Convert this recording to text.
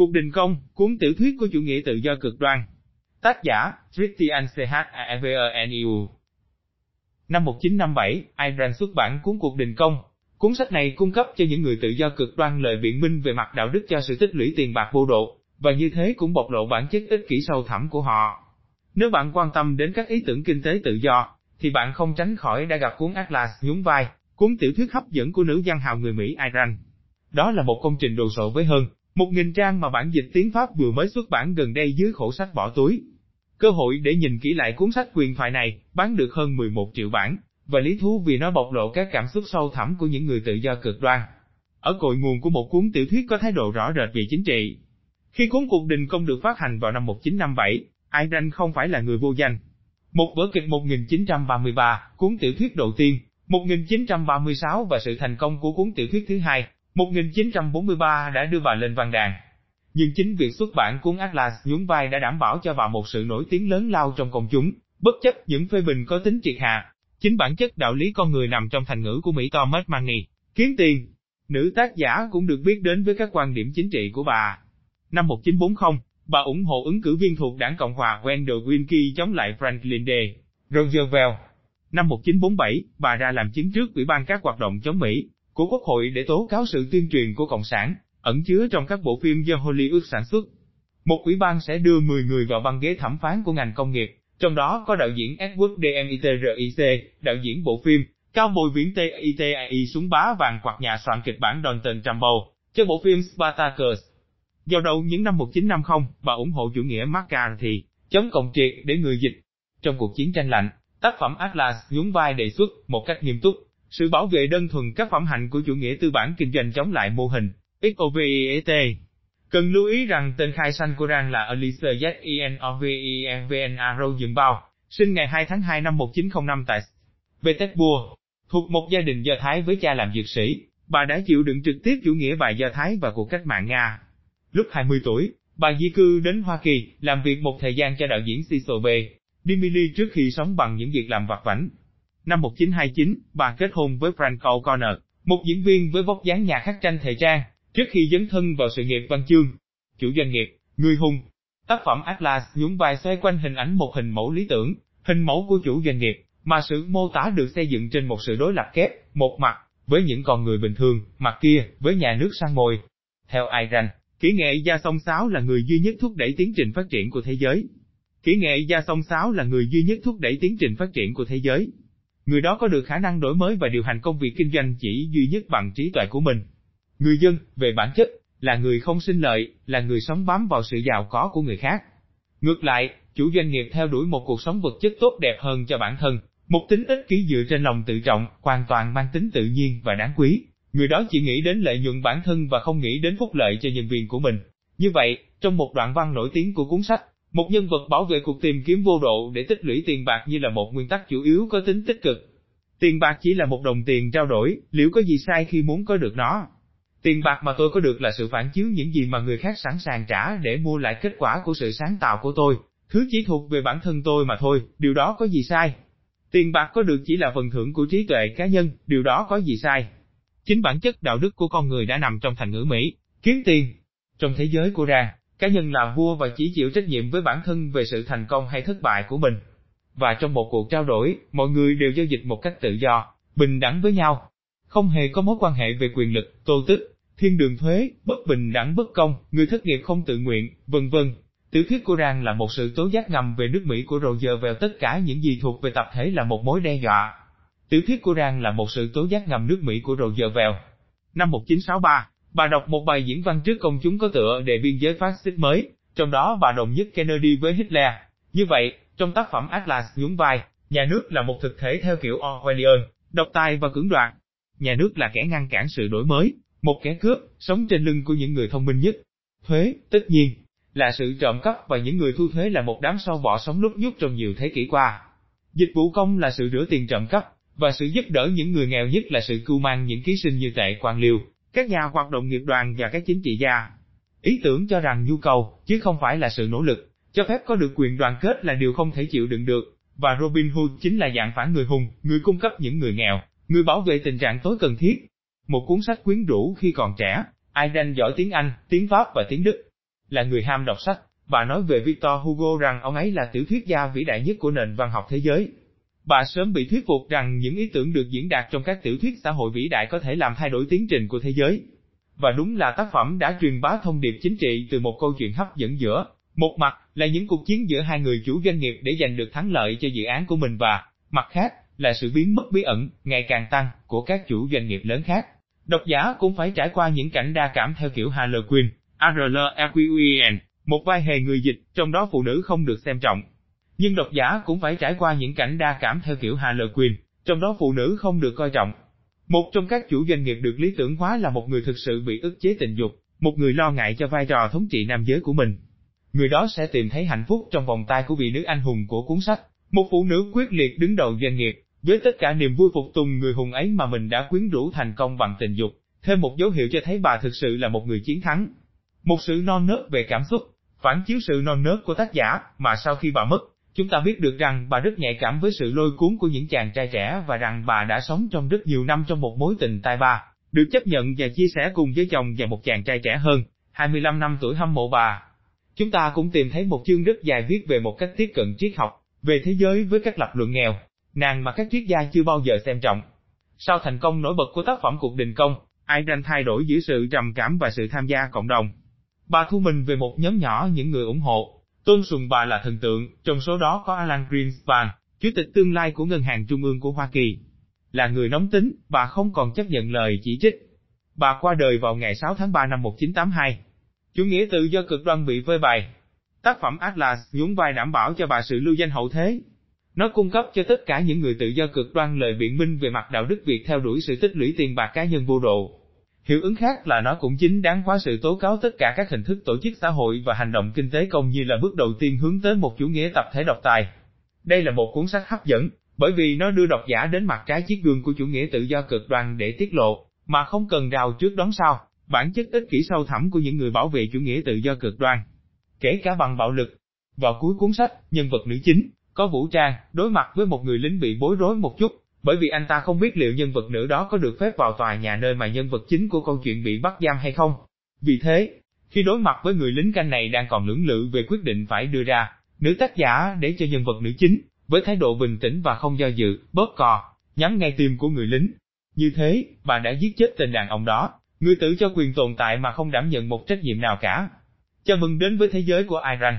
Cuộc đình công, cuốn tiểu thuyết của chủ nghĩa tự do cực đoan. Tác giả, Christian C. H. Averniu. Năm 1957, Iran xuất bản cuốn Cuộc đình công. Cuốn sách này cung cấp cho những người tự do cực đoan lời biện minh về mặt đạo đức cho sự tích lũy tiền bạc vô độ, và như thế cũng bộc lộ bản chất ích kỷ sâu thẳm của họ. Nếu bạn quan tâm đến các ý tưởng kinh tế tự do, thì bạn không tránh khỏi đã gặp cuốn Atlas nhún vai, cuốn tiểu thuyết hấp dẫn của nữ văn hào người Mỹ Iran. Đó là một công trình đồ sộ với hơn một nghìn trang mà bản dịch tiếng Pháp vừa mới xuất bản gần đây dưới khổ sách bỏ túi. Cơ hội để nhìn kỹ lại cuốn sách quyền thoại này, bán được hơn 11 triệu bản, và lý thú vì nó bộc lộ các cảm xúc sâu thẳm của những người tự do cực đoan. Ở cội nguồn của một cuốn tiểu thuyết có thái độ rõ rệt về chính trị. Khi cuốn cuộc đình công được phát hành vào năm 1957, Ayn không phải là người vô danh. Một vở kịch 1933, cuốn tiểu thuyết đầu tiên, 1936 và sự thành công của cuốn tiểu thuyết thứ hai, 1943 đã đưa bà lên văn đàn. Nhưng chính việc xuất bản cuốn Atlas nhún vai đã đảm bảo cho bà một sự nổi tiếng lớn lao trong công chúng, bất chấp những phê bình có tính triệt hạ. Chính bản chất đạo lý con người nằm trong thành ngữ của Mỹ Thomas Manny, kiếm tiền. Nữ tác giả cũng được biết đến với các quan điểm chính trị của bà. Năm 1940, bà ủng hộ ứng cử viên thuộc đảng Cộng hòa Wendell Willkie chống lại Franklin D. Roosevelt. Năm 1947, bà ra làm chứng trước Ủy ban các hoạt động chống Mỹ, của Quốc hội để tố cáo sự tuyên truyền của Cộng sản, ẩn chứa trong các bộ phim do Hollywood sản xuất. Một ủy ban sẽ đưa 10 người vào băng ghế thẩm phán của ngành công nghiệp, trong đó có đạo diễn Edward Dmitric, đạo diễn bộ phim, cao bồi viễn TITAI súng bá vàng hoặc nhà soạn kịch bản Donald Trumbull, cho bộ phim Spartacus. Vào đầu những năm 1950, bà ủng hộ chủ nghĩa McCarthy, chống cộng triệt để người dịch. Trong cuộc chiến tranh lạnh, tác phẩm Atlas nhún vai đề xuất một cách nghiêm túc sự bảo vệ đơn thuần các phẩm hạnh của chủ nghĩa tư bản kinh doanh chống lại mô hình Xovet. Cần lưu ý rằng tên khai sanh của Rang là Elisa Zenovevna Bao, sinh ngày 2 tháng 2 năm 1905 tại Petersburg. Thuộc một gia đình Do Thái với cha làm dược sĩ, bà đã chịu đựng trực tiếp chủ nghĩa bài Do Thái và cuộc cách mạng Nga. Lúc 20 tuổi, bà di cư đến Hoa Kỳ, làm việc một thời gian cho đạo diễn Cecil B. Dimili trước khi sống bằng những việc làm vặt vảnh. Năm 1929, bà kết hôn với Franco Corner, một diễn viên với vóc dáng nhà khắc tranh thời trang, trước khi dấn thân vào sự nghiệp văn chương. Chủ doanh nghiệp, người hùng. Tác phẩm Atlas nhún vai xoay quanh hình ảnh một hình mẫu lý tưởng, hình mẫu của chủ doanh nghiệp, mà sự mô tả được xây dựng trên một sự đối lập kép, một mặt, với những con người bình thường, mặt kia, với nhà nước sang mồi. Theo Iran, kỹ nghệ gia song sáo là người duy nhất thúc đẩy tiến trình phát triển của thế giới. Kỹ nghệ gia song sáo là người duy nhất thúc đẩy tiến trình phát triển của thế giới người đó có được khả năng đổi mới và điều hành công việc kinh doanh chỉ duy nhất bằng trí tuệ của mình. Người dân, về bản chất, là người không sinh lợi, là người sống bám vào sự giàu có của người khác. Ngược lại, chủ doanh nghiệp theo đuổi một cuộc sống vật chất tốt đẹp hơn cho bản thân, một tính ích kỷ dựa trên lòng tự trọng, hoàn toàn mang tính tự nhiên và đáng quý. Người đó chỉ nghĩ đến lợi nhuận bản thân và không nghĩ đến phúc lợi cho nhân viên của mình. Như vậy, trong một đoạn văn nổi tiếng của cuốn sách, một nhân vật bảo vệ cuộc tìm kiếm vô độ để tích lũy tiền bạc như là một nguyên tắc chủ yếu có tính tích cực. Tiền bạc chỉ là một đồng tiền trao đổi, liệu có gì sai khi muốn có được nó? Tiền bạc mà tôi có được là sự phản chiếu những gì mà người khác sẵn sàng trả để mua lại kết quả của sự sáng tạo của tôi. Thứ chỉ thuộc về bản thân tôi mà thôi, điều đó có gì sai? Tiền bạc có được chỉ là phần thưởng của trí tuệ cá nhân, điều đó có gì sai? Chính bản chất đạo đức của con người đã nằm trong thành ngữ Mỹ, kiếm tiền. Trong thế giới của ra, cá nhân là vua và chỉ chịu trách nhiệm với bản thân về sự thành công hay thất bại của mình. Và trong một cuộc trao đổi, mọi người đều giao dịch một cách tự do, bình đẳng với nhau. Không hề có mối quan hệ về quyền lực, tô tức, thiên đường thuế, bất bình đẳng bất công, người thất nghiệp không tự nguyện, vân vân. Tiểu thuyết của Rang là một sự tố giác ngầm về nước Mỹ của Roger về tất cả những gì thuộc về tập thể là một mối đe dọa. Tiểu thuyết của Rang là một sự tố giác ngầm nước Mỹ của Roger Vell. Năm 1963, Bà đọc một bài diễn văn trước công chúng có tựa đề biên giới phát xít mới, trong đó bà đồng nhất Kennedy với Hitler. Như vậy, trong tác phẩm Atlas nhún vai, nhà nước là một thực thể theo kiểu Orwellian, độc tài và cưỡng đoạt. Nhà nước là kẻ ngăn cản sự đổi mới, một kẻ cướp, sống trên lưng của những người thông minh nhất. Thuế, tất nhiên, là sự trộm cắp và những người thu thuế là một đám sâu bọ sống lúc nhúc trong nhiều thế kỷ qua. Dịch vụ công là sự rửa tiền trộm cắp, và sự giúp đỡ những người nghèo nhất là sự cưu mang những ký sinh như tệ quan liêu, các nhà hoạt động nghiệp đoàn và các chính trị gia. Ý tưởng cho rằng nhu cầu, chứ không phải là sự nỗ lực, cho phép có được quyền đoàn kết là điều không thể chịu đựng được, và Robin Hood chính là dạng phản người hùng, người cung cấp những người nghèo, người bảo vệ tình trạng tối cần thiết. Một cuốn sách quyến rũ khi còn trẻ, ai giỏi tiếng Anh, tiếng Pháp và tiếng Đức. là người ham đọc sách. Bà nói về Victor Hugo rằng ông ấy là tiểu thuyết gia vĩ đại nhất của nền văn học thế giới. Bà sớm bị thuyết phục rằng những ý tưởng được diễn đạt trong các tiểu thuyết xã hội vĩ đại có thể làm thay đổi tiến trình của thế giới. Và đúng là tác phẩm đã truyền bá thông điệp chính trị từ một câu chuyện hấp dẫn giữa một mặt là những cuộc chiến giữa hai người chủ doanh nghiệp để giành được thắng lợi cho dự án của mình và mặt khác là sự biến mất bí ẩn ngày càng tăng của các chủ doanh nghiệp lớn khác. Độc giả cũng phải trải qua những cảnh đa cảm theo kiểu Harlequin, ARLEQUEN, một vai hề người dịch, trong đó phụ nữ không được xem trọng. Nhưng độc giả cũng phải trải qua những cảnh đa cảm theo kiểu hà lờ quyền, trong đó phụ nữ không được coi trọng. Một trong các chủ doanh nghiệp được lý tưởng hóa là một người thực sự bị ức chế tình dục, một người lo ngại cho vai trò thống trị nam giới của mình. Người đó sẽ tìm thấy hạnh phúc trong vòng tay của vị nữ anh hùng của cuốn sách. Một phụ nữ quyết liệt đứng đầu doanh nghiệp, với tất cả niềm vui phục tùng người hùng ấy mà mình đã quyến rũ thành công bằng tình dục, thêm một dấu hiệu cho thấy bà thực sự là một người chiến thắng. Một sự non nớt về cảm xúc, phản chiếu sự non nớt của tác giả, mà sau khi bà mất, chúng ta biết được rằng bà rất nhạy cảm với sự lôi cuốn của những chàng trai trẻ và rằng bà đã sống trong rất nhiều năm trong một mối tình tai ba, được chấp nhận và chia sẻ cùng với chồng và một chàng trai trẻ hơn, 25 năm tuổi hâm mộ bà. Chúng ta cũng tìm thấy một chương rất dài viết về một cách tiếp cận triết học, về thế giới với các lập luận nghèo, nàng mà các triết gia chưa bao giờ xem trọng. Sau thành công nổi bật của tác phẩm Cuộc Đình Công, Ayn thay đổi giữa sự trầm cảm và sự tham gia cộng đồng. Bà thu mình về một nhóm nhỏ những người ủng hộ, tôn sùng bà là thần tượng, trong số đó có Alan Greenspan, chủ tịch tương lai của Ngân hàng Trung ương của Hoa Kỳ. Là người nóng tính, bà không còn chấp nhận lời chỉ trích. Bà qua đời vào ngày 6 tháng 3 năm 1982. Chủ nghĩa tự do cực đoan bị vơi bày. Tác phẩm Atlas nhún vai đảm bảo cho bà sự lưu danh hậu thế. Nó cung cấp cho tất cả những người tự do cực đoan lời biện minh về mặt đạo đức việc theo đuổi sự tích lũy tiền bạc cá nhân vô độ. Hiệu ứng khác là nó cũng chính đáng hóa sự tố cáo tất cả các hình thức tổ chức xã hội và hành động kinh tế công như là bước đầu tiên hướng tới một chủ nghĩa tập thể độc tài. Đây là một cuốn sách hấp dẫn, bởi vì nó đưa độc giả đến mặt trái chiếc gương của chủ nghĩa tự do cực đoan để tiết lộ, mà không cần rào trước đón sau, bản chất ích kỷ sâu thẳm của những người bảo vệ chủ nghĩa tự do cực đoan. Kể cả bằng bạo lực. Vào cuối cuốn sách, nhân vật nữ chính, có vũ trang, đối mặt với một người lính bị bối rối một chút, bởi vì anh ta không biết liệu nhân vật nữ đó có được phép vào tòa nhà nơi mà nhân vật chính của câu chuyện bị bắt giam hay không. Vì thế, khi đối mặt với người lính canh này đang còn lưỡng lự về quyết định phải đưa ra, nữ tác giả để cho nhân vật nữ chính, với thái độ bình tĩnh và không do dự, bóp cò, nhắm ngay tim của người lính. Như thế, bà đã giết chết tên đàn ông đó, người tự cho quyền tồn tại mà không đảm nhận một trách nhiệm nào cả. Chào mừng đến với thế giới của Iran.